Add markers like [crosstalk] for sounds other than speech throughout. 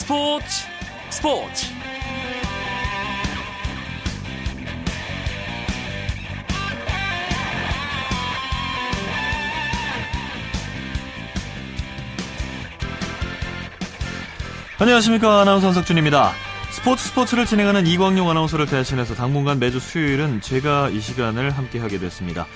스포츠 스포츠 안녕하십니까 아나운서 한석준입니다. 스포츠 스포츠를 진행하는 이광용 아나운서를 대신해서 당분간 매주 수요일은 제가 이 시간을 함께하게 됐습니다.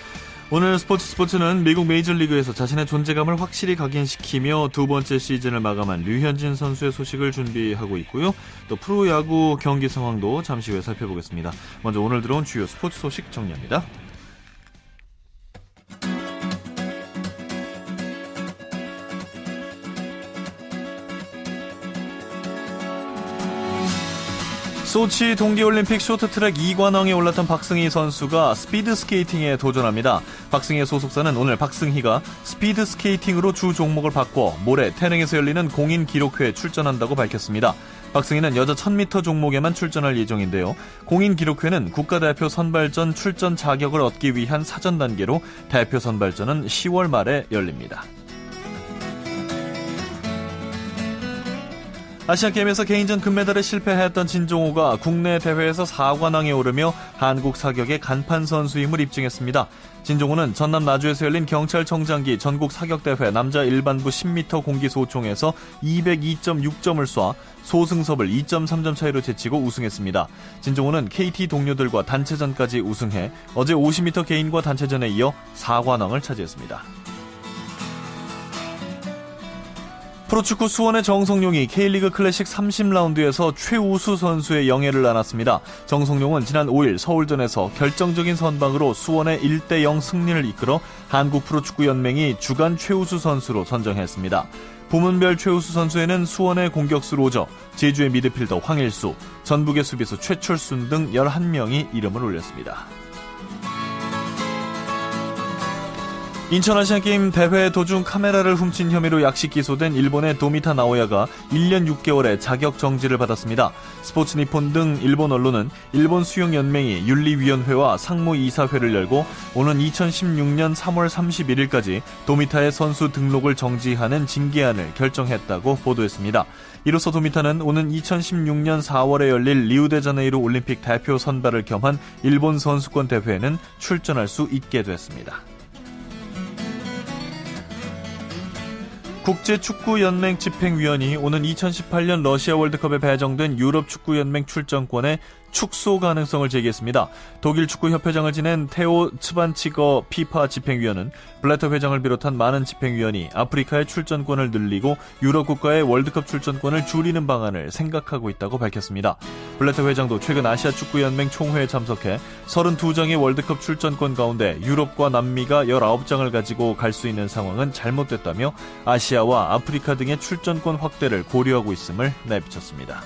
오늘 스포츠 스포츠는 미국 메이저리그에서 자신의 존재감을 확실히 각인시키며 두 번째 시즌을 마감한 류현진 선수의 소식을 준비하고 있고요. 또 프로야구 경기 상황도 잠시 후에 살펴보겠습니다. 먼저 오늘 들어온 주요 스포츠 소식 정리합니다. 소치 동계올림픽 쇼트트랙 2관왕에 올랐던 박승희 선수가 스피드 스케이팅에 도전합니다. 박승희의 소속사는 오늘 박승희가 스피드 스케이팅으로 주 종목을 바꿔 모레 태릉에서 열리는 공인 기록회에 출전한다고 밝혔습니다. 박승희는 여자 1000m 종목에만 출전할 예정인데요. 공인 기록회는 국가대표 선발전 출전 자격을 얻기 위한 사전 단계로 대표 선발전은 10월 말에 열립니다. 아시안게임에서 개인전 금메달에 실패했던 진종호가 국내 대회에서 4관왕에 오르며 한국 사격의 간판 선수임을 입증했습니다. 진종호는 전남 나주에서 열린 경찰청장기 전국 사격대회 남자 일반부 10m 공기소총에서 202.6점을 쏴 소승섭을 2.3점 차이로 제치고 우승했습니다. 진종호는 KT 동료들과 단체전까지 우승해 어제 50m 개인과 단체전에 이어 4관왕을 차지했습니다. 프로축구 수원의 정성용이 K리그 클래식 30라운드에서 최우수 선수의 영예를 나눴습니다. 정성용은 지난 5일 서울전에서 결정적인 선방으로 수원의 1대0 승리를 이끌어 한국 프로축구연맹이 주간 최우수 선수로 선정했습니다. 부문별 최우수 선수에는 수원의 공격수 로저, 제주의 미드필더 황일수, 전북의 수비수 최철순 등 11명이 이름을 올렸습니다. 인천 아시안게임 대회 도중 카메라를 훔친 혐의로 약식 기소된 일본의 도미타 나오야가 1년 6개월의 자격 정지를 받았습니다. 스포츠 니폰 등 일본 언론은 일본 수영연맹이 윤리위원회와 상무이사회를 열고 오는 2016년 3월 31일까지 도미타의 선수 등록을 정지하는 징계안을 결정했다고 보도했습니다. 이로써 도미타는 오는 2016년 4월에 열릴 리우데자네이루 올림픽 대표 선발을 겸한 일본 선수권 대회에는 출전할 수 있게 됐습니다. 국제축구연맹 집행위원이 오는 2018년 러시아 월드컵에 배정된 유럽 축구연맹 출전권에 축소 가능성을 제기했습니다. 독일 축구협회장을 지낸 테오 츠반치거 피파 집행위원은 블레터 회장을 비롯한 많은 집행위원이 아프리카의 출전권을 늘리고 유럽 국가의 월드컵 출전권을 줄이는 방안을 생각하고 있다고 밝혔습니다. 블레터 회장도 최근 아시아 축구연맹 총회에 참석해 32장의 월드컵 출전권 가운데 유럽과 남미가 19장을 가지고 갈 수 있는 상황은 잘못됐다며 아시아와 아프리카 등의 출전권 확대를 고려하고 있음을 내비쳤습니다.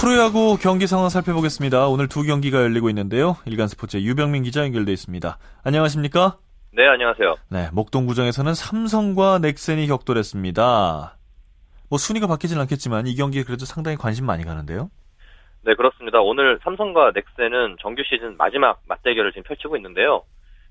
프로야구 경기 상황 살펴보겠습니다. 오늘 두 경기가 열리고 있는데요. 일간 스포츠의 유병민 기자 연결돼 있습니다. 안녕하십니까? 네, 안녕하세요. 네, 목동구장에서는 삼성과 넥센이 격돌했습니다. 뭐 순위가 바뀌진 않겠지만 이 경기에 그래도 상당히 관심 많이 가는데요. 네, 그렇습니다. 오늘 삼성과 넥센은 정규 시즌 마지막 맞대결을 지금 펼치고 있는데요.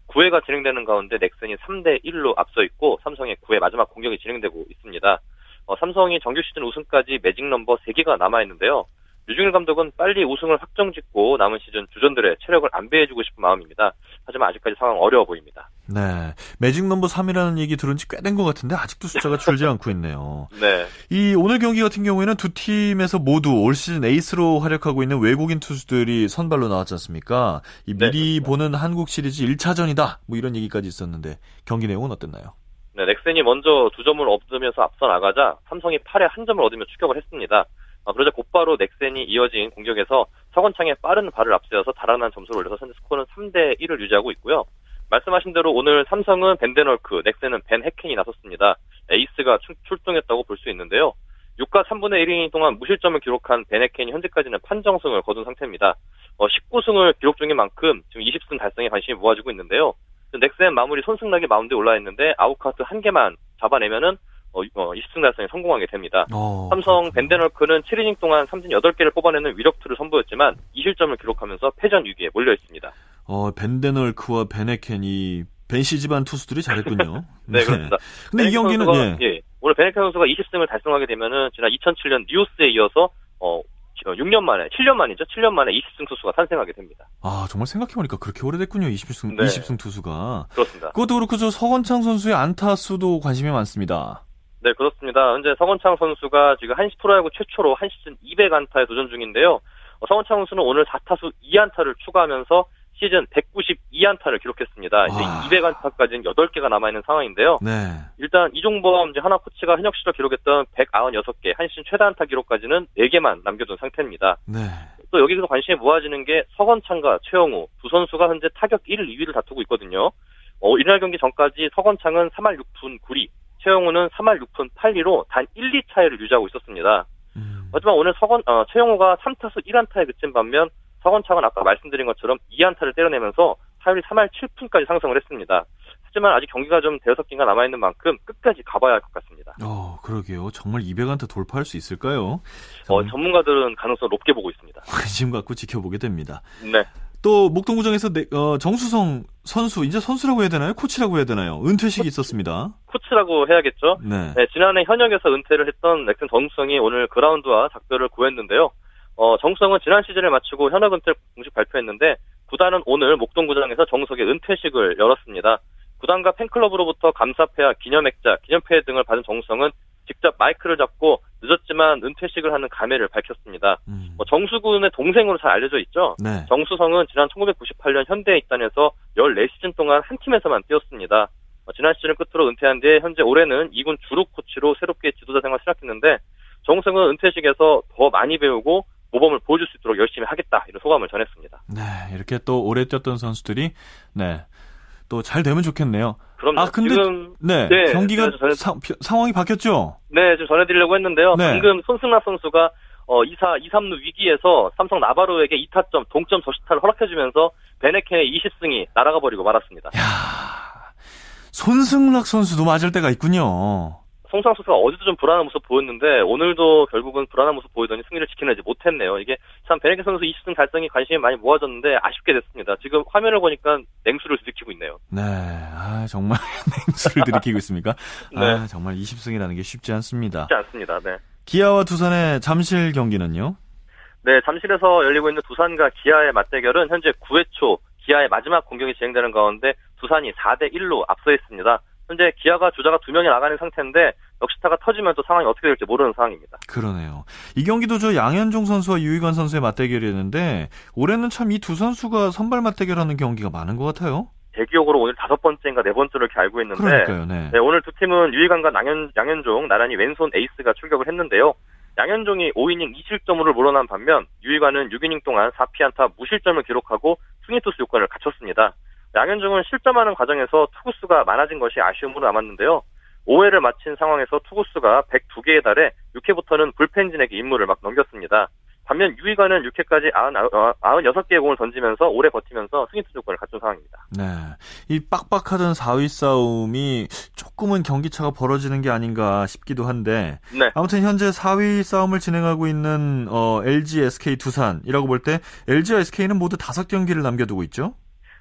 9회가 진행되는 가운데 넥센이 3대 1로 앞서 있고 삼성의 9회 마지막 공격이 진행되고 있습니다. 어, 삼성이 정규 시즌 우승까지 매직 넘버 3개가 남아 있는데요. 류중일 감독은 빨리 우승을 확정짓고 남은 시즌 주전들의 체력을 안배해주고 싶은 마음입니다. 하지만 아직까지 상황 어려워 보입니다. 네. 매직 넘버 3이라는 얘기 들은 지 꽤 된 것 같은데 아직도 숫자가 줄지 [laughs] 않고 있네요. 네. 이 오늘 경기 같은 경우에는 두 팀에서 모두 올 시즌 에이스로 활약하고 있는 외국인 투수들이 선발로 나왔지 않습니까? 이 미리 네, 보는 한국 시리즈 1차전이다. 뭐 이런 얘기까지 있었는데 경기 내용은 어땠나요? 네, 넥센이 먼저 두 점을 얻으면서 앞서 나가자 삼성이 8회 한 점을 얻으며 추격을 했습니다. 아, 그러자 곧바로 넥센이 이어진 공격에서 서건창의 빠른 발을 앞세워서 달아난 점수를 올려서 현재 스코어는 3대 1을 유지하고 있고요. 말씀하신 대로 오늘 삼성은 밴덴헐크, 넥센은 밴 헤켄이 나섰습니다. 에이스가 출동했다고 볼 수 있는데요. 6과 3분의 1이닝 동안 무실점을 기록한 밴 헤켄이 현재까지는 판정승을 거둔 상태입니다. 어, 19승을 기록 중인 만큼 지금 20승 달성에 관심이 모아지고 있는데요. 넥센 마무리 손승락이 마운드에 올라 있는데 아웃카운트 한 개만 잡아내면은 어, 어, 20승 달성에 성공하게 됩니다. 어, 삼성. 밴덴헐크는 7이닝 동안 삼진 8개를 뽑아내는 위력투를 선보였지만 2실점을 기록하면서 패전 위기에 몰려 있습니다. 어, 밴덴헐크와 밴 헤켄이 밴씨 집안 투수들이 잘했군요. [laughs] 네, 그렇습니다. 근데 이 경기는 선수가, 예. 예, 오늘 밴 헤켄 선수가 20승을 달성하게 되면은 지난 2007년 리오스에 이어서 어, 6년 만에, 7년 만이죠. 7년 만에 20승 투수가 탄생하게 됩니다. 아, 정말 생각해보니까 그렇게 오래됐군요. 20승, 네. 20승 투수가. 그렇습니다. 그것도 그렇고 저 서건창 선수의 안타 수도 관심이 많습니다. 네, 그렇습니다. 현재 서건창 선수가 지금 한시 프로야구 최초로 한 시즌 200안타에 도전 중인데요. 어, 서건창 선수는 오늘 4타수 2안타를 추가하면서 시즌 192안타를 기록했습니다. 이제 와. 200안타까지는 8개가 남아있는 상황인데요. 네. 일단 이종범 이제 하나 코치가 현역 시절 기록했던 196개, 한 시즌 최다 안타 기록까지는 4개만 남겨둔 상태입니다. 네. 또 여기서 관심이 모아지는 게 서건창과 최영우 두 선수가 현재 타격 1, 2위를 다투고 있거든요. 어, 이날 경기 전까지 서건창은 3할 6푼 9리, 최영우는 3할 6푼 8리로 단 1, 2 차이를 유지하고 있었습니다. 음. 하지만 오늘 서건, 어, 최영우가 3타수 1안타에 그친 반면 서건창은 아까 말씀드린 것처럼 2안타를 때려내면서 타율이 3할 7푼까지 상승을 했습니다. 하지만 아직 경기가 좀 대여섯 개가 남아있는 만큼 끝까지 가봐야 할 것 같습니다. 어, 그러게요. 정말 200안타 돌파할 수 있을까요? 어, 전문가들은 가능성 높게 보고 있습니다. 관심 갖고 지켜보게 됩니다. 네. 또 목동구장에서 네- 어, 정수성 선수, 이제 선수라고 해야 되나요? 코치라고 해야 되나요? 은퇴식이 있었습니다. 코치라고 해야겠죠. 네. 네, 지난해 현역에서 은퇴를 했던 넥슨 정수성이 오늘 그라운드와 작별을 구했는데요. 어, 정수성은 지난 시즌을 마치고 현역 은퇴를 공식 발표했는데 구단은 오늘 목동구장에서 정석의 은퇴식을 열었습니다. 구단과 팬클럽으로부터 감사패와 기념액자, 기념패 등을 받은 정수성은 직접 마이크를 잡고 늦었지만 은퇴식을 하는 감회를 밝혔습니다. 음. 뭐 정수군의 동생으로 잘 알려져 있죠. 네. 정수성은 지난 1998년 현대에 입단해서 14시즌 동안 한 팀에서만 뛰었습니다. 어, 지난 시즌을 끝으로 은퇴한 뒤에 현재 올해는 2군 주루 코치로 새롭게 지도자 생활을 시작했는데 정수성은 은퇴식에서 더 많이 배우고 모범을 보여줄 수 있도록 열심히 하겠다 이런 소감을 전했습니다. 네. 이렇게 또 오래 뛰었던 선수들이 네. 또 잘 되면 좋겠네요. 그럼 아, 근데- 지금 네. 네, 경기가 저는- 사- 피- 상황이 바뀌었죠? 네 지금 전해드리려고 했는데요. 네. 방금 손승락 선수가 어 2사 2, 3루 위기에서 삼성 나바로에게 2타점 동점 저시타를 허락해주면서 베네켄의 20승이 날아가 버리고 말았습니다. 야 손승락 선수도 맞을 때가 있군요. 송상 선수가 어제도 좀 불안한 모습 보였는데 오늘도 결국은 불안한 모습 보이더니 승리를 지켜내지 못했네요. 이게 참 베네켄 선수 20승 달성이 관심이 많이 모아졌는데 아쉽게 됐습니다. 지금 화면을 보니까 냉수를 들이키고 있네요. 네. 아, 정말 [laughs] 냉수를 들이키고 있습니까? [laughs] 네. 아, 정말 20승이라는 게 쉽지 않습니다. 쉽지 않습니다. 네. 기아와 두산의 잠실 경기는요? 네, 잠실에서 열리고 있는 두산과 기아의 맞대결은 현재 9회 초 기아의 마지막 공격이 진행되는 가운데 두산이 4대 1로 앞서 있습니다. 현재 기아가 주자가 두 명이 나가는 상태인데 역시타가 터지면 또 상황이 어떻게 될지 모르는 상황입니다. 그러네요. 이 경기도 저 양현종 선수와 유희관 선수의 맞대결이었는데 올해는 참 이 두 선수가 선발 맞대결하는 경기가 많은 것 같아요. 대기록으로 오늘 다섯 번째인가 네 번째로 이렇게 알고 있는데 그러니까요. 네. 네, 오늘 두 팀은 유희관과 양현, 양현종 나란히 왼손 에이스가 출격을 했는데요. 양현종이 5이닝 2실점으로 물러난 반면 유희관은 6이닝 동안 4피안타 무실점을 기록하고 승리투수 요건을 갖췄습니다. 양현종은 실점하는 과정에서 투구수가 많아진 것이 아쉬움으로 남았는데요. 5회를 마친 상황에서 투구수가 102개에 달해 6회부터는 불펜진에게 임무를 막 넘겼습니다. 반면 유희관은 6회까지 96개의 공을 던지면서 오래 버티면서 승리투수 요건을 갖춘 상황입니다. 네. 이 빡빡하던 4위 싸움이 조금은 경기차가 벌어지는 게 아닌가 싶기도 한데 네. 아무튼 현재 4위 싸움을 진행하고 있는 어, LG, SK, 두산이라고 볼 때 LG와 SK는 모두 5경기를 남겨두고 있죠?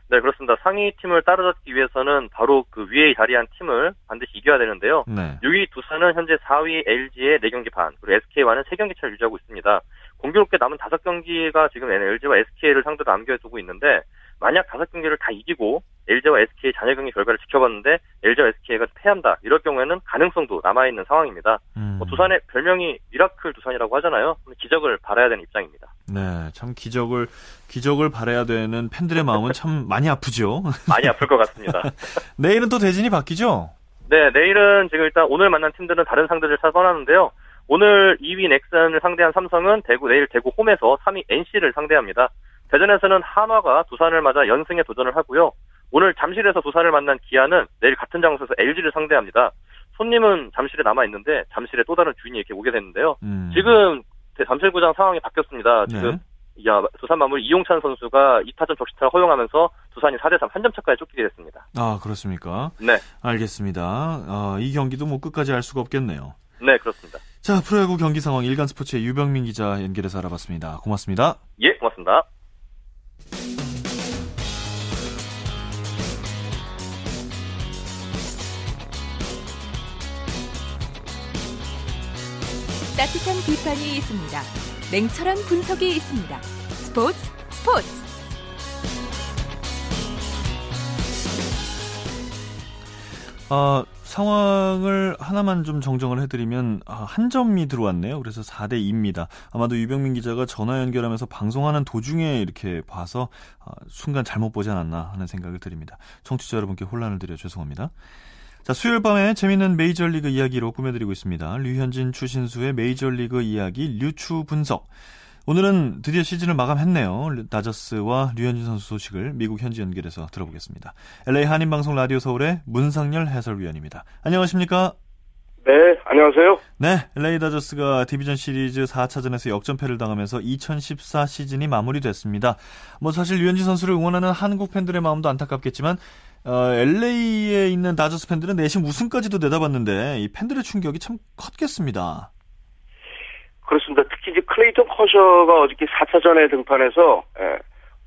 네, 그렇습니다. 상위 팀을 따라잡기 위해서는 바로 그 위에 자리한 팀을 반드시 이겨야 되는데요. 네. 6위 두산은 현재 4위 LG의 4경기 반, 그리고 SK와는 3경기 차를 유지하고 있습니다. 공교롭게 남은 5경기가 지금 LG와 SK를 상대로 남겨두고 있는데, 만약 5경기를 다 이기고 LG와 SK의 잔여 경기 결과를 지켜봤는데 LG와 SK가 패한다. 이럴 경우에는 가능성도 남아있는 상황입니다. 음. 뭐 두산의 별명이 미라클 두산이라고 하잖아요. 기적을 바라야 되는 입장입니다. 네, 참 기적을 기적을 바라야 되는 팬들의 마음은 참 많이 아프죠. [laughs] 많이 아플 것 같습니다. [laughs] 내일은 또 대진이 바뀌죠? 네, 내일은 지금 일단 오늘 만난 팀들은 다른 상대를 찾아가는데요. 오늘 2위 넥슨을 상대한 삼성은 대구 내일 대구 홈에서 3위 NC를 상대합니다. 대전에서는 한화가 두산을 맞아 연승에 도전을 하고요. 오늘 잠실에서 두산을 만난 기아는 내일 같은 장소에서 LG를 상대합니다. 손님은 잠실에 남아 있는데 잠실에 또 다른 주인이 이렇게 오게 됐는데요. 음. 지금 잠실구장 상황이 바뀌었습니다. 네. 지금 야, 두산 마무리 이용찬 선수가 2타점 적시타를 허용하면서 두산이 4대3 한점 차까지 쫓기게 됐습니다. 아, 그렇습니까? 네. 알겠습니다. 어, 이 경기도 뭐 끝까지 알 수가 없겠네요. 네, 그렇습니다. 자, 프로야구 경기 상황 일간 스포츠의 유병민 기자 연결해서 알아봤습니다. 고맙습니다. 예, 고맙습니다. 따뜻한 비판이 있습니다. 냉철한 분석이 있습니다. 스포츠 스포츠 아, 상황을 하나만 좀 정정을 해드리면 아, 한 점이 들어왔네요. 그래서 4대 2입니다. 아마도 유병민 기자가 전화 연결하면서 방송하는 도중에 이렇게 봐서 아, 순간 잘못 보지 않았나 하는 생각을 드립니다. 청취자 여러분께 혼란을 드려 죄송합니다. 자, 수요일 밤에 재밌는 메이저리그 이야기로 꾸며드리고 있습니다. 류현진 추신수의 메이저리그 이야기 류추 분석. 오늘은 드디어 시즌을 마감했네요. 다저스와 류현진 선수 소식을 미국 현지 연결해서 들어보겠습니다. LA 한인방송 라디오 서울의 문상열 해설위원입니다. 안녕하십니까? 네, 안녕하세요. 네, LA 다저스가 디비전 시리즈 4차전에서 역전패를 당하면서 2014 시즌이 마무리됐습니다. 뭐 사실 류현진 선수를 응원하는 한국 팬들의 마음도 안타깝겠지만 어, LA에 있는 다저스 팬들은 내심 우승까지도 내다봤는데 이 팬들의 충격이 참 컸겠습니다. 그렇습니다. 특히 이제 클레이튼 커쇼가 어저께 4차전에 등판해서 예,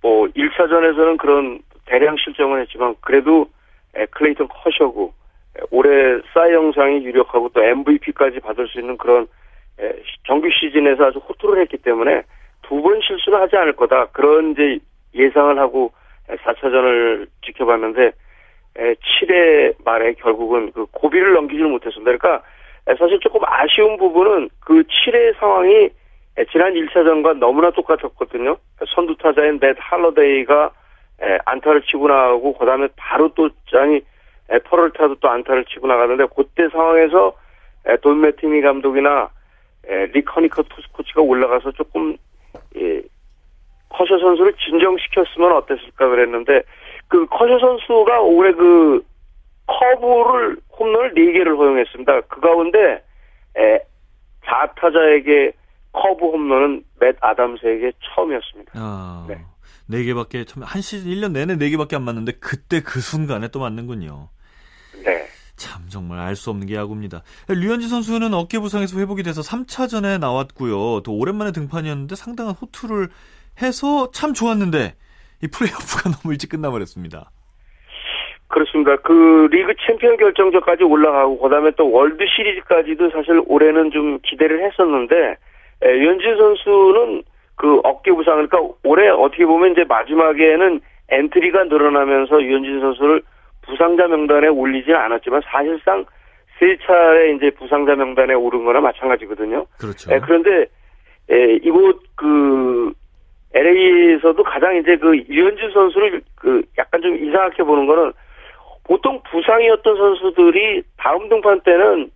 뭐 1차전에서는 그런 대량 실점을 했지만 그래도 예, 클레이턴 커셔고 예, 올해 싸이 영상이 유력하고 또 MVP까지 받을 수 있는 그런 예, 정규 시즌에서 아주 호투를 했기 때문에 두 번 실수를 하지 않을 거다 그런 이제 예상을 하고 4차전을 지켜봤는데 7회 말에 결국은 그 고비를 넘기지를 못했습니다. 그러니까 사실 조금 아쉬운 부분은 그 7회 상황이 지난 1차전과 너무나 똑같았거든요. 선두 타자인 맷 할러데이가 안타를 치고 나가고 그다음에 바로 또 쟈니 페랄타도 또 안타를 치고 나가는데 그때 상황에서 돈 매팅리 감독이나 릭 허니컷 투수 코치가 올라가서 조금 예, 커쇼 선수를 진정시켰으면 어땠을까 그랬는데 그 커쇼 선수가 올해 그 커브를 홈런을 4개를 허용했습니다. 그 가운데 에, 좌타자에게 커브 홈런은 맷 아담스에게 처음이었습니다. 아, 네. 4개밖에 한 시즌 1년 내내 4개밖에 안 맞는데 그때 그 순간에 또 맞는군요. 네. 참 정말 알 수 없는 게 야구입니다. 류현진 선수는 어깨 부상에서 회복이 돼서 3차전에 나왔고요. 또 오랜만에 등판이었는데 상당한 호투를 해서 참 좋았는데 이 플레이오프가 [laughs] 너무 일찍 끝나버렸습니다. 그렇습니다. 그 리그 챔피언 결정전까지 올라가고 그다음에 또 월드 시리즈까지도 사실 올해는 좀 기대를 했었는데 에, 유현진 선수는 그 어깨 부상 그러니까 올해 어떻게 보면 이제 마지막에는 엔트리가 늘어나면서 유현진 선수를 부상자 명단에 올리지는 않았지만 사실상 세 차례 이제 부상자 명단에 오른 거나 마찬가지거든요. 그렇죠. 에, 그런데 에, 이곳 그 LA에서도 가장 이제 그 유현진 선수를 그 약간 좀 이상하게 보는 거는 보통 부상이었던 선수들이 다음 등판 때는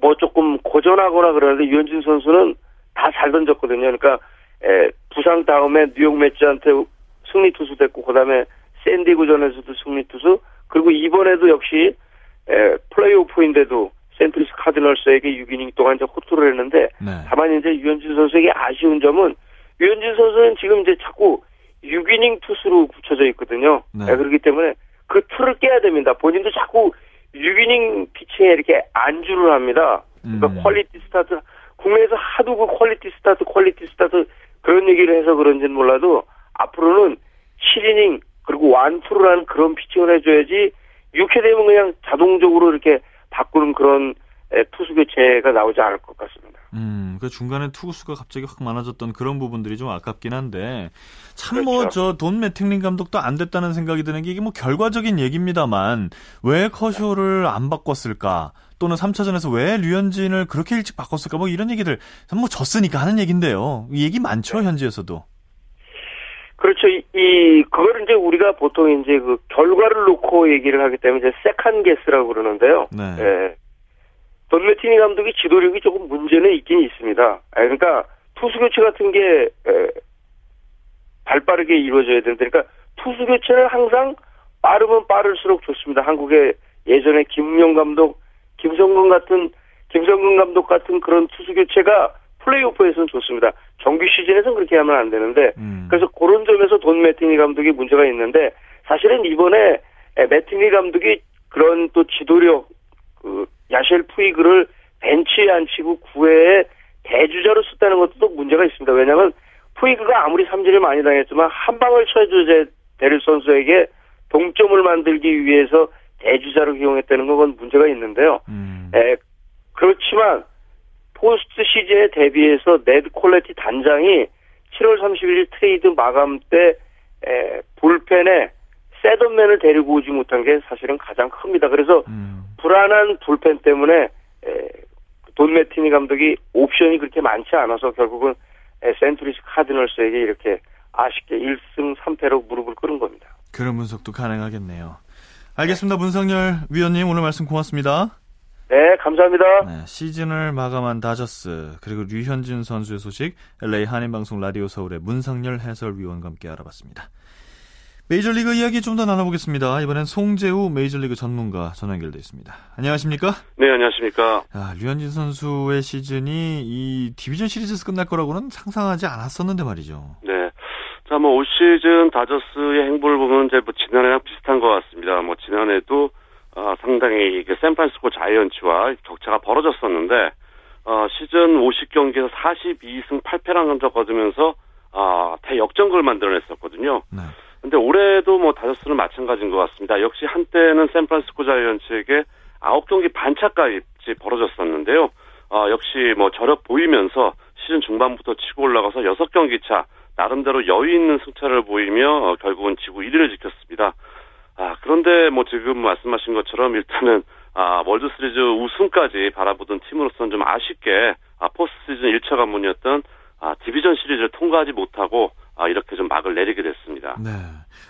뭐 조금 고전하거나 그러는데 류현진 선수는 다 잘 던졌거든요. 그러니까 에, 부상 다음에 뉴욕 메츠한테 승리 투수 됐고 그다음에 샌디에이고전에서도 승리 투수 그리고 이번에도 역시 에, 플레이오프인데도 세인트루이스 카디널스에게 6이닝 동안 이제 호투를 했는데 네. 다만 이제 류현진 선수에게 아쉬운 점은 류현진 선수는 지금 이제 자꾸 6이닝 투수로 굳혀져 있거든요. 네. 네, 그렇기 때문에 그 틀을 깨야 됩니다. 본인도 자꾸 6이닝 피칭에 이렇게 안주를 합니다. 그러니까 음. 퀄리티 스타트 국내에서 하도 그 퀄리티 스타트 퀄리티 스타트 그런 얘기를 해서 그런지는 몰라도 앞으로는 7이닝 그리고 완투를 하는 그런 피칭을 해줘야지 6회 되면 그냥 자동적으로 이렇게 바꾸는 그런 에, 투수 교체가 나오지 않을 것 같습니다. 음, 그 중간에 투구수가 갑자기 확 많아졌던 그런 부분들이 좀 아깝긴 한데 참 뭐 그렇죠. 저 돈 매팅리 감독도 안 됐다는 생각이 드는 게 이게 뭐 결과적인 얘기입니다만 왜 커쇼를 안 바꿨을까? 또는 3차전에서 왜 류현진을 그렇게 일찍 바꿨을까? 뭐 이런 얘기들 뭐 졌으니까 하는 얘긴데요. 이 얘기 많죠 현지에서도. 그렇죠. 이, 이 그거를 이제 우리가 보통 이제 그 결과를 놓고 얘기를 하기 때문에 이제 second guess라고 그러는데요. 네. 예. 돈 매팅리 감독이 지도력이 조금 문제는 있긴 있습니다. 아, 그러니까 투수 교체 같은 게 에, 발빠르게 이루어져야 되는데, 그러니까 투수 교체는 항상 빠르면 빠를수록 좋습니다. 한국의 예전에 김웅영 감독, 김성근 같은 김성근 감독 같은 그런 투수 교체가 플레이오프에서는 좋습니다. 정규 시즌에서는 그렇게 하면 안 되는데 음. 그래서 그런 점에서 돈 매티니 감독이 문제가 있는데 사실은 이번에 매티니 감독이 그런 또 지도력 그 야셸 푸이그를 벤치에 앉히고 9회에 대주자로 썼다는 것도 또 문제가 있습니다. 왜냐하면 푸이그가 아무리 삼진을 많이 당했지만 한 방을 쳐줘야 될 선수에게 동점을 만들기 위해서 대주자로 기용했다는 건 문제가 있는데요. 음. 에, 그렇지만 포스트 시즌에 대비해서 네드 콜레티 단장이 7월 31일 트레이드 마감 때 에, 불펜에 setup man을 데리고 오지 못한 게 사실은 가장 큽니다. 그래서 음. 불안한 불펜 때문에 에, 돈 매팅리 감독이 옵션이 그렇게 많지 않아서 결국은 에, 세인트루이스 카디널스에게 이렇게 아쉽게 1승 3패로 무릎을 꿇은 겁니다. 그런 분석도 가능하겠네요. 알겠습니다. 문상열 위원님 오늘 말씀 고맙습니다. 네, 감사합니다. 네, 시즌을 마감한 다저스 그리고 류현진 선수의 소식 LA 한인방송 라디오 서울의 문상열 해설위원과 함께 알아봤습니다. 메이저리그 이야기 좀 더 나눠보겠습니다. 이번엔 송재우 메이저리그 전문가 전화 연결돼 있습니다. 안녕하십니까? 네, 안녕하십니까. 아, 류현진 선수의 시즌이 이 디비전 시리즈에서 끝날 거라고는 상상하지 않았었는데 말이죠. 네. 자, 뭐, 올 시즌 다저스의 행보를 보면 이제 뭐, 지난해랑 비슷한 것 같습니다. 뭐, 지난해도, 어, 상당히 이게 샌프란시스코 자이언츠와 격차가 벌어졌었는데, 어, 시즌 50경기에서 42승 8패라는 점을 거두면서, 아, 대역전극을 만들어냈었거든요. 네. 근데 올해도 뭐 다저스는 마찬가지인 것 같습니다. 역시 한때는 샌프란시스코 자이언츠에게 9경기 반차까지 벌어졌었는데요. 어, 역시 뭐 저력 보이면서 시즌 중반부터 치고 올라가서 6경기 차 나름대로 여유 있는 승차를 보이며 어, 결국은 지구 1위를 지켰습니다. 아, 그런데 뭐 지금 말씀하신 것처럼 일단은 아, 월드 시리즈 우승까지 바라보던 팀으로서는 좀 아쉽게 아, 포스트 시즌 1차 관문이었던 아, 디비전 시리즈를 통과하지 못하고 아, 이렇게 좀 막을 내리게 됐습니다. 네.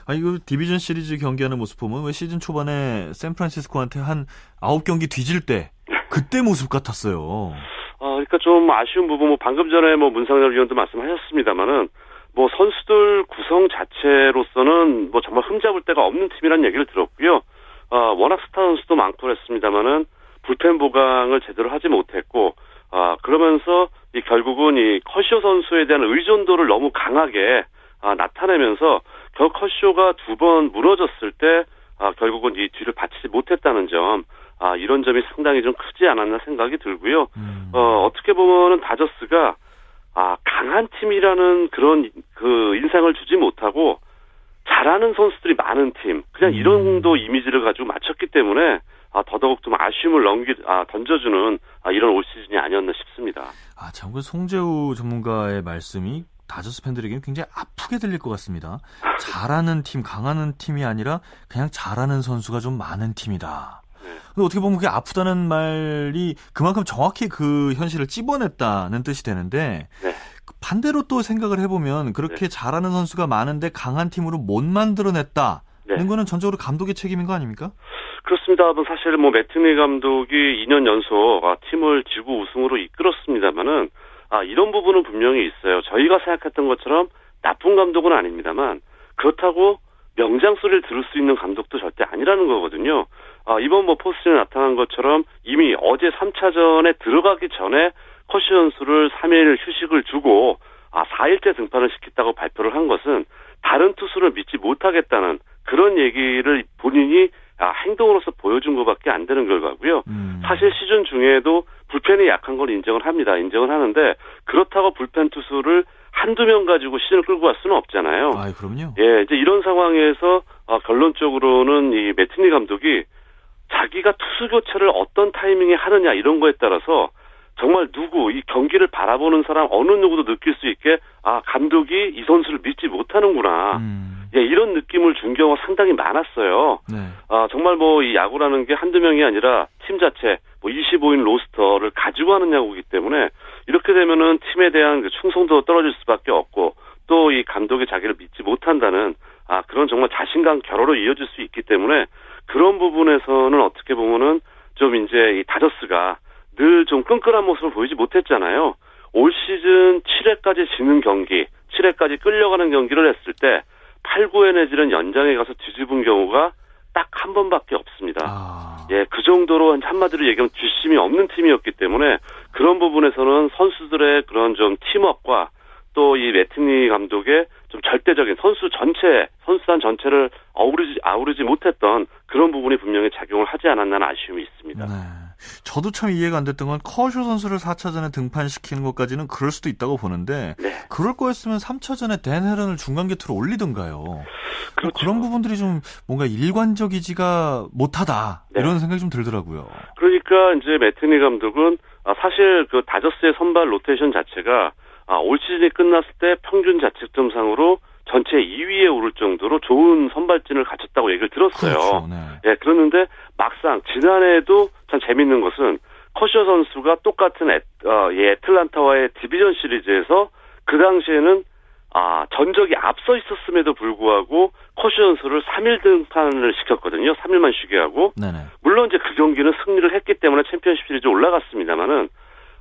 아, 이거 디비전 시리즈 경기하는 모습 보면 왜 시즌 초반에 샌프란시스코한테 한 9경기 뒤질 때 그때 모습 같았어요. 어, 그러니까 좀 아쉬운 부분, 뭐 방금 전에 뭐 문상열 위원도 말씀하셨습니다만은 뭐 선수들 구성 자체로서는 뭐 정말 흠잡을 데가 없는 팀이라는 얘기를 들었고요. 어, 워낙 스타 선수도 많고 그랬습니다만은 불펜 보강을 제대로 하지 못했고, 아, 그러면서 이 결국은 이 커쇼 선수에 대한 의존도를 너무 강하게 아, 나타내면서 결국 커쇼가 두 번 무너졌을 때 아, 결국은 이 뒤를 받치지 못했다는 점, 아, 이런 점이 상당히 좀 크지 않았나 생각이 들고요. 음. 어, 어떻게 보면은 다저스가 아, 강한 팀이라는 그런 그 인상을 주지 못하고 잘하는 선수들이 많은 팀, 그냥 음. 이 정도 이미지를 가지고 맞췄기 때문에 아, 더더욱 좀 아쉬움을 넘기, 아, 던져주는 아, 이런 올 시즌이 아니었나 싶습니다. 아, 참, 그 송재우 전문가의 말씀이 다저스 팬들에게는 굉장히 아프게 들릴 것 같습니다. [laughs] 잘하는 팀, 강하는 팀이 아니라 그냥 잘하는 선수가 좀 많은 팀이다. 네. 근데 어떻게 보면 그게 아프다는 말이 그만큼 정확히 그 현실을 찝어냈다는 뜻이 되는데 네. 반대로 또 생각을 해보면 그렇게 잘하는 선수가 많은데 강한 팀으로 못 만들어냈다는 네. 거는 전적으로 감독의 책임인 거 아닙니까? 그렇습니다. 뭐 사실 뭐 매트니 감독이 2년 연속 아, 팀을 지구 우승으로 이끌었습니다만은 아, 이런 부분은 분명히 있어요. 저희가 생각했던 것처럼 나쁜 감독은 아닙니다만 그렇다고 명장 소리를 들을 수 있는 감독도 절대 아니라는 거거든요. 아, 이번 뭐 포스트에 나타난 것처럼 이미 어제 3차전에 들어가기 전에 커시 선수를 3일 휴식을 주고 아, 4일째 등판을 시켰다고 발표를 한 것은 다른 투수를 믿지 못하겠다는 그런 얘기를 본인이 아, 행동으로서 보여준 것밖에 안 되는 결과고요. 음. 사실 시즌 중에도 불펜이 약한 걸 인정을 합니다. 인정을 하는데 그렇다고 불펜 투수를 한두 명 가지고 시즌을 끌고 갈 수는 없잖아요. 아, 그럼요. 예, 이제 이런 상황에서 어, 결론적으로는 이 매트니 감독이 자기가 투수 교체를 어떤 타이밍에 하느냐 이런 거에 따라서 정말 누구 이 경기를 바라보는 사람 어느 누구도 느낄 수 있게 아 감독이 이 선수를 믿지 못하는구나. 음. 예, 이런 느낌을 준 경우가 상당히 많았어요. 네. 아, 정말 뭐 이 야구라는 게 한두 명이 아니라 팀 자체 뭐 25인 로스터를 가지고 하는 야구이기 때문에 이렇게 되면은 팀에 대한 그 충성도가 떨어질 수밖에 없고 또 이 감독이 자기를 믿지 못한다는 아, 그런 정말 자신감 결여로 이어질 수 있기 때문에 그런 부분에서는 어떻게 보면은 좀 이제 이 다저스가 늘 좀 끈끈한 모습을 보이지 못했잖아요. 올 시즌 7회까지 지는 경기, 7회까지 끌려가는 경기를 했을 때 8, 9회 내지는 연장에 가서 뒤집은 경우가 딱 한 번밖에 없습니다. 아. 예, 그 정도로 한마디로 얘기하면 뒷심이 없는 팀이었기 때문에 그런 부분에서는 선수들의 그런 좀 팀워크와 또이 매트니 감독의 좀 절대적인 선수 전체, 선수단 전체를 어우르지, 아우르지 못했던 그런 부분이 분명히 작용을 하지 않았나는 아쉬움이 있습니다. 네. 저도 참 이해가 안 됐던 건 커쇼 선수를 4차전에 등판시키는 것까지는 그럴 수도 있다고 보는데 네. 그럴 거였으면 3차전에 댄 헤런을 중간 게투로 올리던가요. 그렇죠. 그런 부분들이 좀 뭔가 일관적이지가 못하다 네. 이런 생각이 좀 들더라고요. 그러니까 이제 매팅리 감독은 아, 사실 그 다저스의 선발 로테이션 자체가 아, 올 시즌이 끝났을 때 평균 자책점상으로 전체 2위에 오를 정도로 좋은 선발진을 갖췄다고 얘기를 들었어요. 그렇죠. 네. 예, 그러는데 막상 지난해에도 참 재밌는 것은 커쇼 선수가 똑같은 애, 어, 이 애틀란타와의 디비전 시리즈에서 그 당시에는 아, 전적이 앞서 있었음에도 불구하고 커쇼 선수를 3일 등판을 시켰거든요. 3일만 쉬게 하고 네네. 물론 이제 그 경기는 승리를 했기 때문에 챔피언십 시리즈 올라갔습니다만은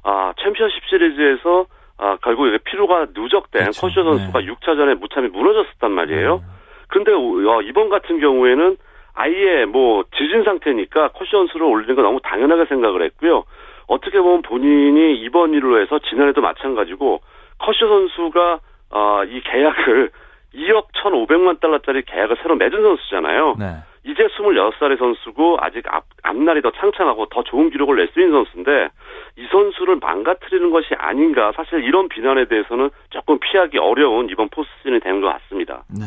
아 챔피언십 시리즈에서 아 결국 이게 피로가 누적된 그렇죠. 커쇼 선수가 네. 6차전에 무참히 무너졌었단 말이에요. 네. 근데 어, 이번 같은 경우에는 아예 뭐 지진 상태니까 커쇼 선수를 올리는 거 너무 당연하게 생각을 했고요. 어떻게 보면 본인이 이번 일로 해서 지난해도 마찬가지고 커쇼 선수가 아, 이 계약을 [laughs] 2억 1,500만 달러짜리 계약을 새로 맺은 선수잖아요. 네. 이제 26살의 선수고 아직 앞, 앞날이 더 창창하고 더 좋은 기록을 낼 수 있는 선수인데 이 선수를 망가뜨리는 것이 아닌가 사실 이런 비난에 대해서는 조금 피하기 어려운 이번 포스트시즌이 되는 것 같습니다. 네.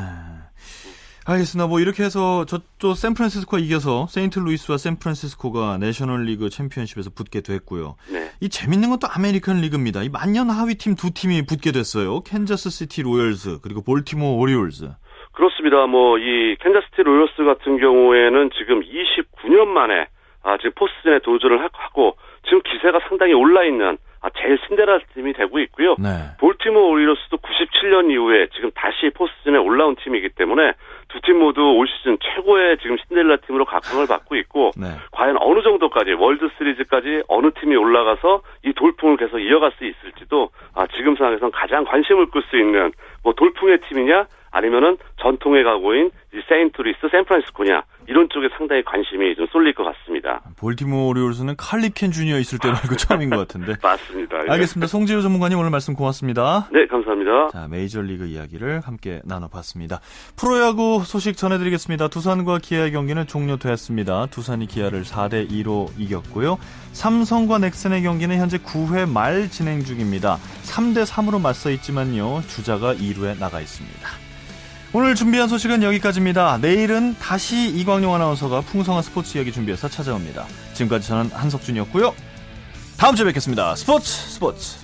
알겠습니다. 뭐 이렇게 해서 저쪽 샌프란시스코가 이겨서 세인트루이스와 샌프란시스코가 내셔널리그 챔피언십에서 붙게 됐고요. 네. 이 재밌는 건 또 아메리칸 리그입니다. 이 만년 하위 팀 두 팀이 붙게 됐어요. 캔자스 시티 로열즈 그리고 볼티모어 오리올즈. 그렇습니다. 뭐 이 캔자스시티 로열스 같은 경우에는 지금 29년 만에 아, 지금 포스트시즌에 도전을 하고 지금 기세가 상당히 올라 있는 아, 제일 신데렐라 팀이 되고 있고요. 네. 볼티모어 오리올스도 97년 이후에 지금 다시 포스트시즌에 올라온 팀이기 때문에 두 팀 모두 올 시즌 최고의 지금 신데렐라 팀으로 각광을 받고 있고 네. 과연 어느 정도까지 월드 시리즈까지 어느 팀이 올라가서 이 돌풍을 계속 이어갈 수 있을지도 아, 지금 상황에서는 가장 관심을 끌 수 있는 뭐 돌풍의 팀이냐 아니면은 전통의 강호인 이 세인트루이스, 샌프란시스코냐 이런 쪽에 상당히 관심이 좀 쏠릴 것 같습니다. 볼티모어 오리올스는 칼 립켄 주니어 있을 때 말고 [laughs] 처음인 것 같은데. 맞습니다. 예. 알겠습니다. 송재우 전문가님 오늘 말씀 고맙습니다. 네, 감사합니다. 자, 메이저리그 이야기를 함께 나눠봤습니다. 프로야구 소식 전해드리겠습니다. 두산과 기아의 경기는 종료되었습니다. 두산이 기아를 4대 2로 이겼고요. 삼성과 넥센의 경기는 현재 9회 말 진행 중입니다. 3대 3으로 맞서 있지만요. 주자가 2루에 나가 있습니다. 오늘 준비한 소식은 여기까지입니다. 내일은 다시 이광용 아나운서가 풍성한 스포츠 이야기 준비해서 찾아옵니다. 지금까지 저는 한석준이었고요. 다음 주에 뵙겠습니다. 스포츠 스포츠.